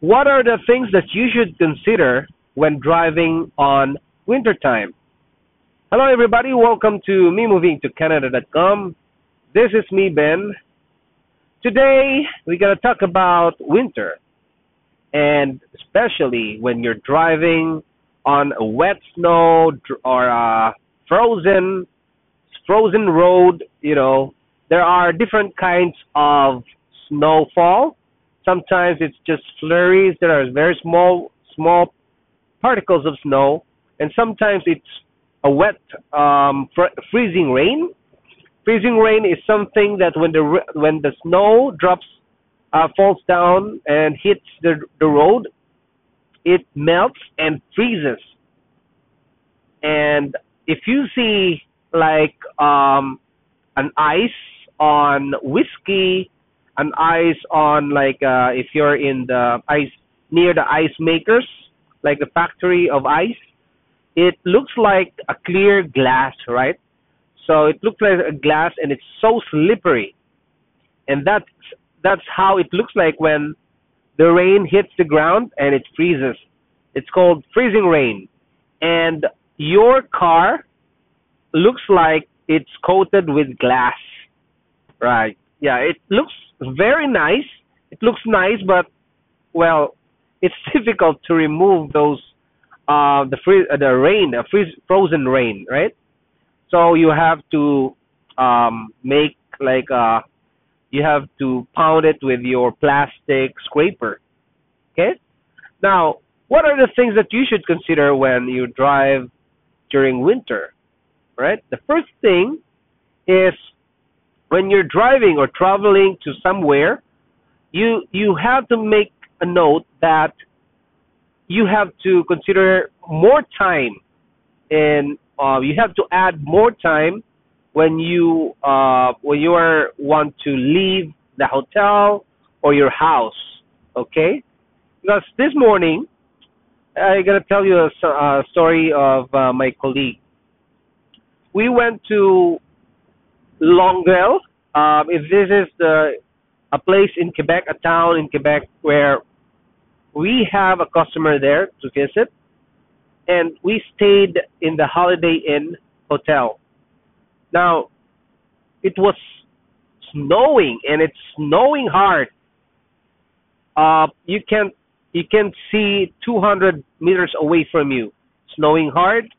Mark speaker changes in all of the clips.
Speaker 1: What are the things that you should consider when driving on wintertime? Hello, everybody. Welcome to me moving to Canada.com. This is me, Ben. Today, we're going to talk about winter, and especially when you're driving on a wet snow or a frozen frozen road. You know, there are different kinds of snowfall. Sometimes it's just flurries. that are very small small particles of snow, and sometimes it's a wet um, fr- freezing rain. Freezing rain is something that when the when the snow drops uh, falls down and hits the the road, it melts and freezes. And if you see like um, an ice on whiskey, an ice on like uh, if you're in the ice near the ice makers, like the factory of ice, it looks like a clear glass, right? So it looks like a glass and it's so slippery. And that's that's how it looks like when the rain hits the ground and it freezes. It's called freezing rain. And your car looks like it's coated with glass. Right. Yeah, it looks very nice. It looks nice, but well, it's difficult to remove those uh the free uh, the rain, uh, freeze frozen rain, right? So you have to um make like uh you have to pound it with your plastic scraper. Okay? Now, what are the things that you should consider when you drive during winter? Right? The first thing is when you're driving or traveling to somewhere, you you have to make a note that you have to consider more time and uh, you have to add more time when you uh, when you are want to leave the hotel or your house okay? Because this morning i got to tell you a, a story of uh, my colleague. We went to longueuil um, if this is the a place in quebec a town in quebec where we have a customer there to visit, and we stayed in the Holiday Inn hotel. Now, it was snowing, and it's snowing hard. Uh, you can't you can see 200 meters away from you, snowing hard.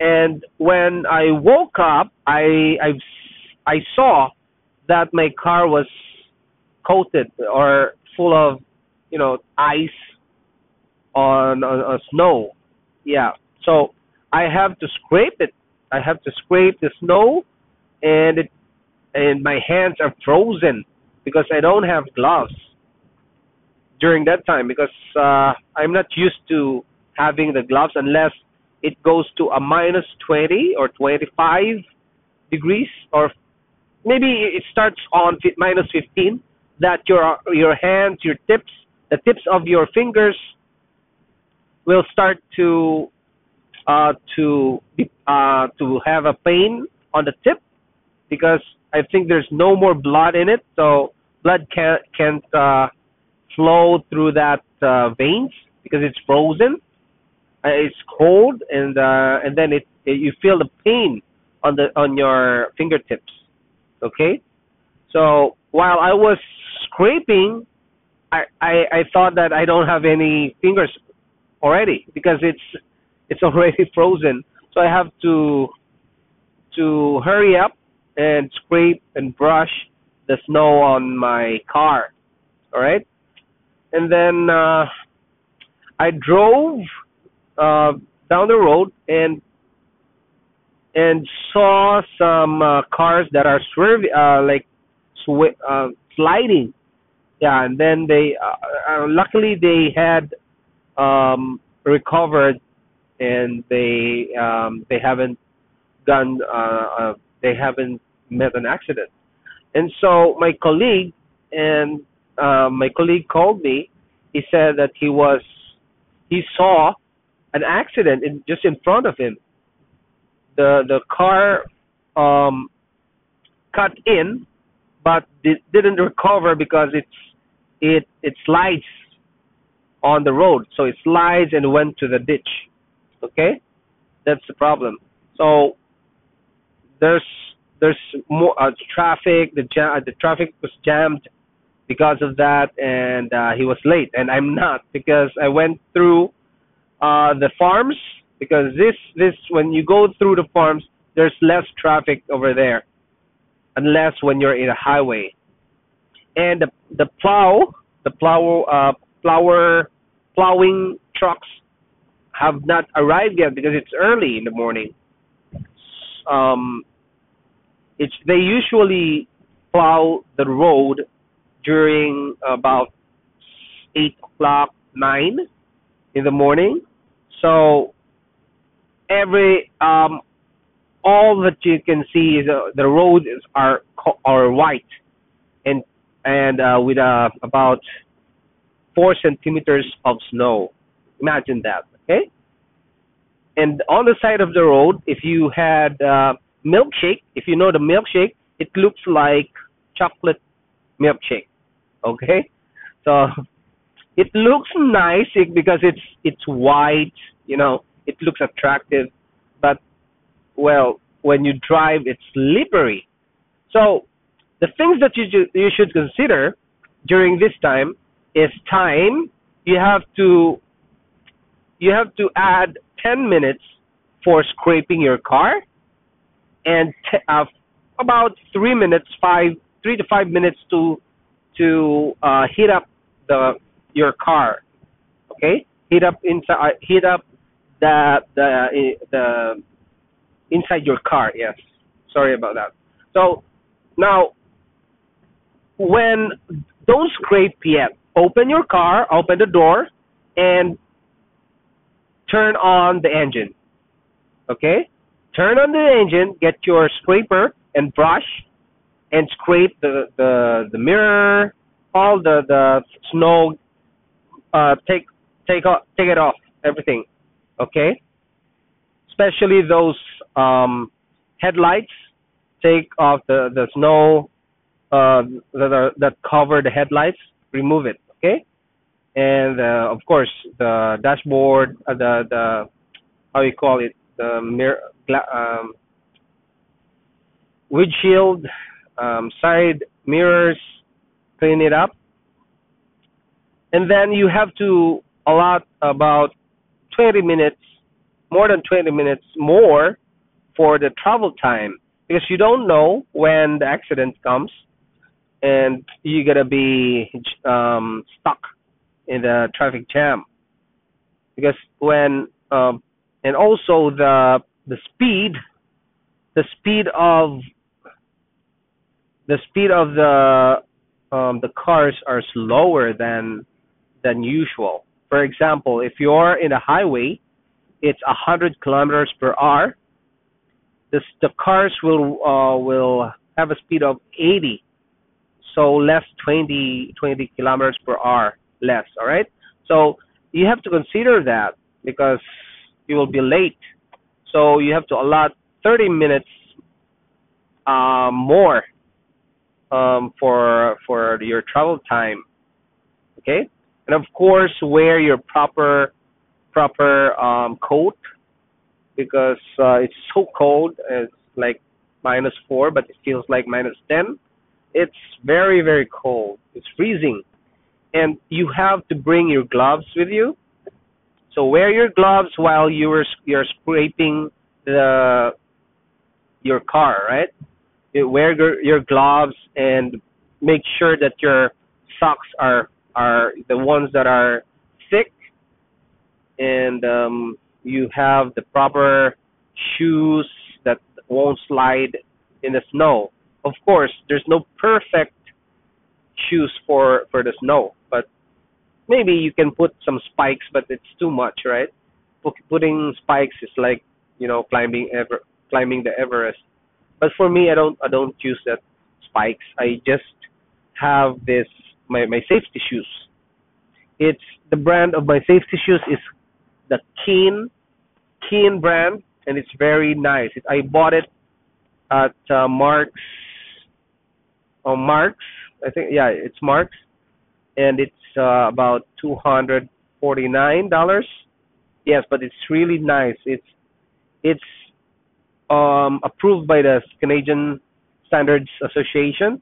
Speaker 1: And when I woke up, I I I saw that my car was coated or full of you know ice on, on, on snow. Yeah. So I have to scrape it. I have to scrape the snow, and it and my hands are frozen because I don't have gloves during that time because uh, I'm not used to having the gloves unless it goes to a minus 20 or 25 degrees or maybe it starts on minus 15 that your your hands your tips the tips of your fingers will start to uh, to uh, to have a pain on the tip because I think there's no more blood in it, so blood can't can't uh, flow through that uh, veins because it's frozen. Uh, it's cold, and uh, and then it, it you feel the pain on the on your fingertips. Okay, so while I was scraping I, I I thought that I don't have any fingers already because it's it's already frozen. So I have to to hurry up and scrape and brush the snow on my car. All right, and then uh, I drove uh, down the road and and saw some uh, cars that are swerving, uh, like sw- uh, sliding. Yeah and then they uh, uh, luckily they had um recovered and they um they haven't done uh, uh they haven't met an accident. And so my colleague and uh, my colleague called me. He said that he was he saw an accident in just in front of him the the car um cut in but did, didn't recover because it's it it slides on the road, so it slides and went to the ditch. Okay, that's the problem. So there's there's more uh, traffic. The jam, the traffic was jammed because of that, and uh, he was late. And I'm not because I went through uh, the farms because this this when you go through the farms, there's less traffic over there, unless when you're in a highway. And the the plow, the plow uh, plower plowing trucks have not arrived yet because it's early in the morning. Um, it's they usually plow the road during about eight o'clock, nine in the morning. So every um, all that you can see is uh, the roads are are white and and uh, with uh, about four centimeters of snow. Imagine that, okay? And on the side of the road, if you had uh, milkshake, if you know the milkshake, it looks like chocolate milkshake, okay? So it looks nice because it's it's white, you know, it looks attractive, but well, when you drive, it's slippery. So the things that you you should consider during this time is time. You have to you have to add 10 minutes for scraping your car and t- uh, about 3 minutes 5 3 to 5 minutes to to uh, heat up the your car okay? Heat up inside uh, heat up the the the inside your car yes. Sorry about that. So now when don't scrape yet open your car open the door and turn on the engine okay? Turn on the engine get your scraper and brush and scrape the the, the mirror all the the snow uh take take off take it off everything okay? Especially those um headlights take off the the snow uh that are, that cover the headlights remove it okay? And uh, of course the dashboard uh, the the how you call it the mirror um windshield um side mirrors clean it up and then you have to allot about 20 minutes, more than 20 minutes more for the travel time because you don't know when the accident comes and you're going to be um, stuck in the traffic jam. Because when, um, and also the, the speed, the speed of, the speed of the, um, the cars are slower than, than usual for example, if you're in a highway, it's 100 kilometers per hour. This, the cars will uh, will have a speed of 80, so less 20 20 kilometers per hour less. All right. So you have to consider that because you will be late. So you have to allot 30 minutes uh, more um, for for your travel time. Okay and of course wear your proper proper um, coat because uh, it's so cold. It's like minus four, but it feels like minus ten. It's very very cold. It's freezing, and you have to bring your gloves with you. So wear your gloves while you're you're scraping the your car, right? You wear your, your gloves and make sure that your socks are are the ones that are thick and um, you have the proper shoes that won't slide in the snow. Of course, there's no perfect shoes for for the snow, but maybe you can put some spikes, but it's too much, right? Putting spikes is like you know climbing ever climbing the Everest. But for me, I don't I don't use that spikes. I just have this my my safety shoes. It's the brand of my safety shoes is the Keen Keen brand, and it's very nice. It, I bought it at uh, Mark's. Oh, Mark's, I think yeah, it's Mark's, and it's uh, about two hundred forty nine dollars. Yes, but it's really nice. It's it's um, approved by the Canadian Standards Association.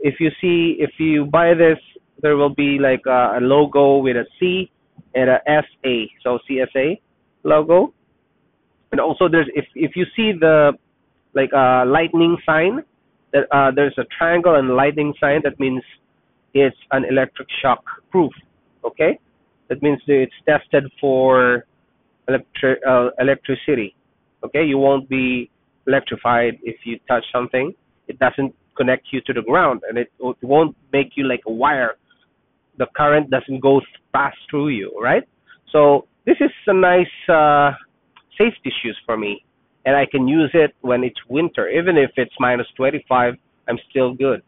Speaker 1: If you see, if you buy this, there will be like a, a logo with a C and a SA, so CSA logo. And also, there's if if you see the like a lightning sign, that uh, there's a triangle and lightning sign. That means it's an electric shock proof. Okay, that means it's tested for electric uh, electricity. Okay, you won't be electrified if you touch something. It doesn't connect you to the ground, and it, it won't make you like a wire. The current doesn't go pass through you, right? So this is a nice uh, safety shoes for me, and I can use it when it's winter, even if it's minus 25. I'm still good.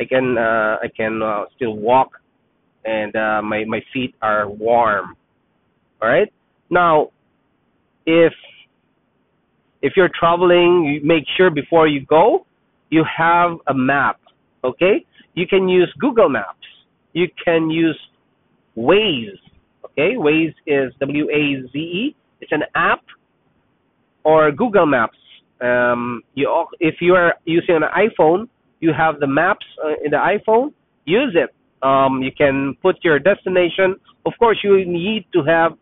Speaker 1: I can uh, I can uh, still walk, and uh, my my feet are warm. All right. Now, if if you're traveling, you make sure before you go, you have a map. Okay, you can use Google Maps. You can use Waze. Okay, Waze is W A Z E. It's an app or Google Maps. Um, you if you are using an iPhone, you have the maps uh, in the iPhone. Use it. Um, you can put your destination. Of course, you need to have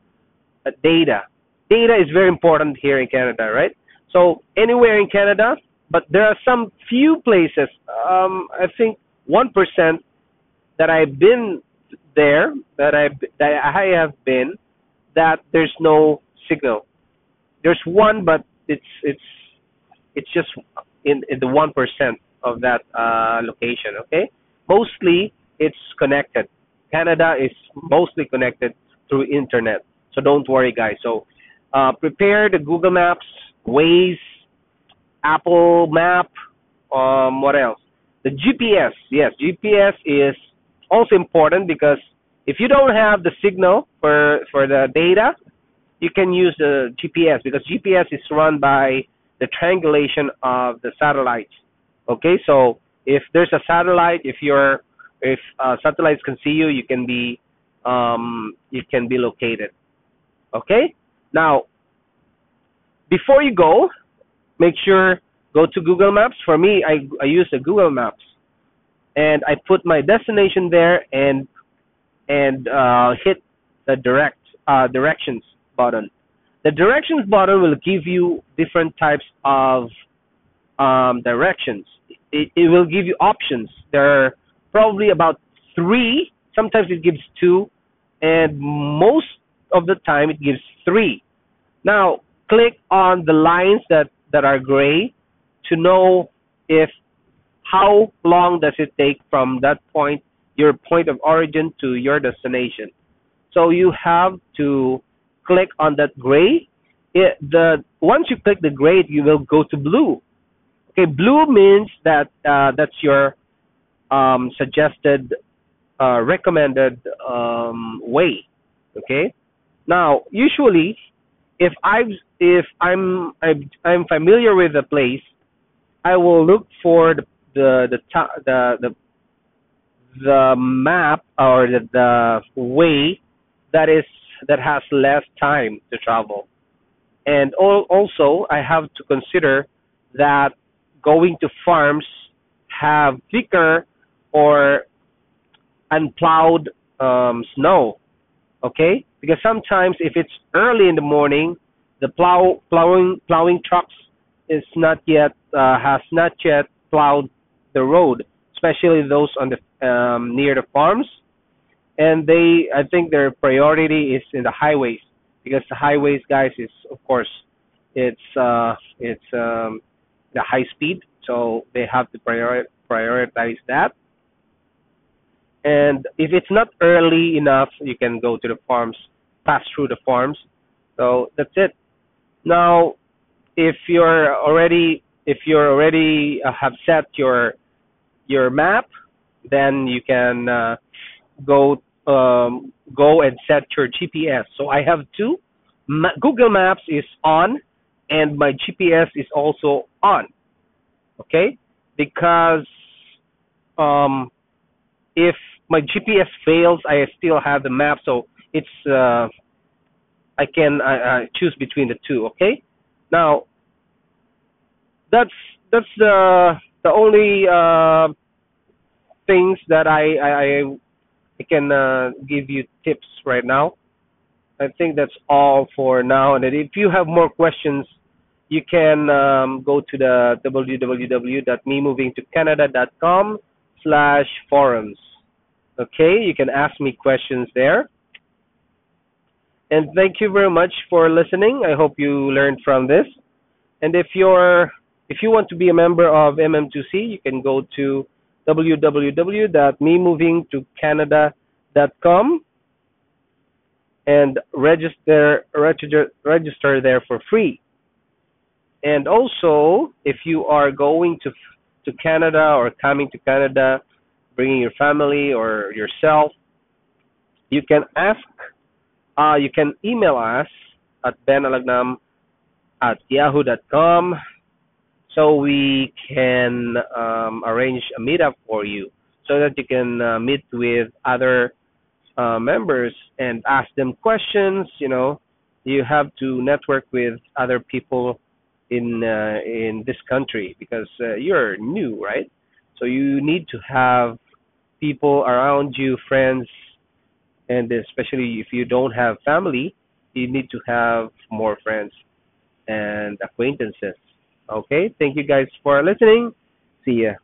Speaker 1: uh, data. Data is very important here in Canada, right? So anywhere in Canada, but there are some few places. Um, I think one percent that I've been there, that I that I have been, that there's no signal. There's one, but it's it's it's just in, in the one percent of that uh, location. Okay, mostly it's connected. Canada is mostly connected through internet, so don't worry, guys. So uh, prepare the Google Maps Waze, Apple Map, um, what else? The GPS. Yes, GPS is also important because if you don't have the signal for for the data, you can use the GPS because GPS is run by the triangulation of the satellites. Okay, so if there's a satellite, if you're if uh, satellites can see you, you can be um, you can be located. Okay, now before you go, make sure go to Google Maps. For me, I I use the Google Maps, and I put my destination there and and uh, hit the direct uh, directions button. The directions button will give you different types of um, directions. It, it will give you options. There are probably about three. Sometimes it gives two, and most of the time it gives three. Now, click on the lines that, that are gray to know if how long does it take from that point, your point of origin to your destination. So you have to click on that gray. It, the once you click the gray, you will go to blue. Okay, blue means that uh, that's your um, suggested, uh, recommended um, way. Okay. Now, usually if I if I'm I'm, I'm familiar with the place, I will look for the the the the the, the map or the, the way that is that has less time to travel. And all, also, I have to consider that going to farms have thicker or unplowed um, snow. Okay, because sometimes if it's early in the morning, the plow plowing plowing trucks is not yet uh, has not yet plowed the road, especially those on the um, near the farms, and they I think their priority is in the highways because the highways guys is of course it's uh it's um the high speed. So they have to priori- prioritize that. And if it's not early enough you can go to the farms pass through the farms. So that's it. Now, if you're already if you're already uh, have set your your map, then you can uh, go um, go and set your GPS. So I have two. Ma- Google Maps is on, and my GPS is also on. Okay, because um, if my GPS fails, I still have the map. So it's uh, I can uh, uh, choose between the two. Okay. Now that's that's the the only uh, things that I I, I can uh, give you tips right now. I think that's all for now. And if you have more questions, you can um, go to the www.memovingtocanada.com slash forums. Okay, you can ask me questions there. And thank you very much for listening. I hope you learned from this. And if you're if you want to be a member of MM2C, you can go to www.memovingtocanada.com and register register register there for free. And also, if you are going to to Canada or coming to Canada, bringing your family or yourself, you can ask, uh, you can email us at benalagnam at yahoo.com so we can um, arrange a meetup for you so that you can uh, meet with other uh, members and ask them questions. You know, you have to network with other people in uh, in this country because uh, you're new, right? So you need to have people around you, friends, and especially if you don't have family, you need to have more friends and acquaintances Okay, thank you guys for listening. See ya.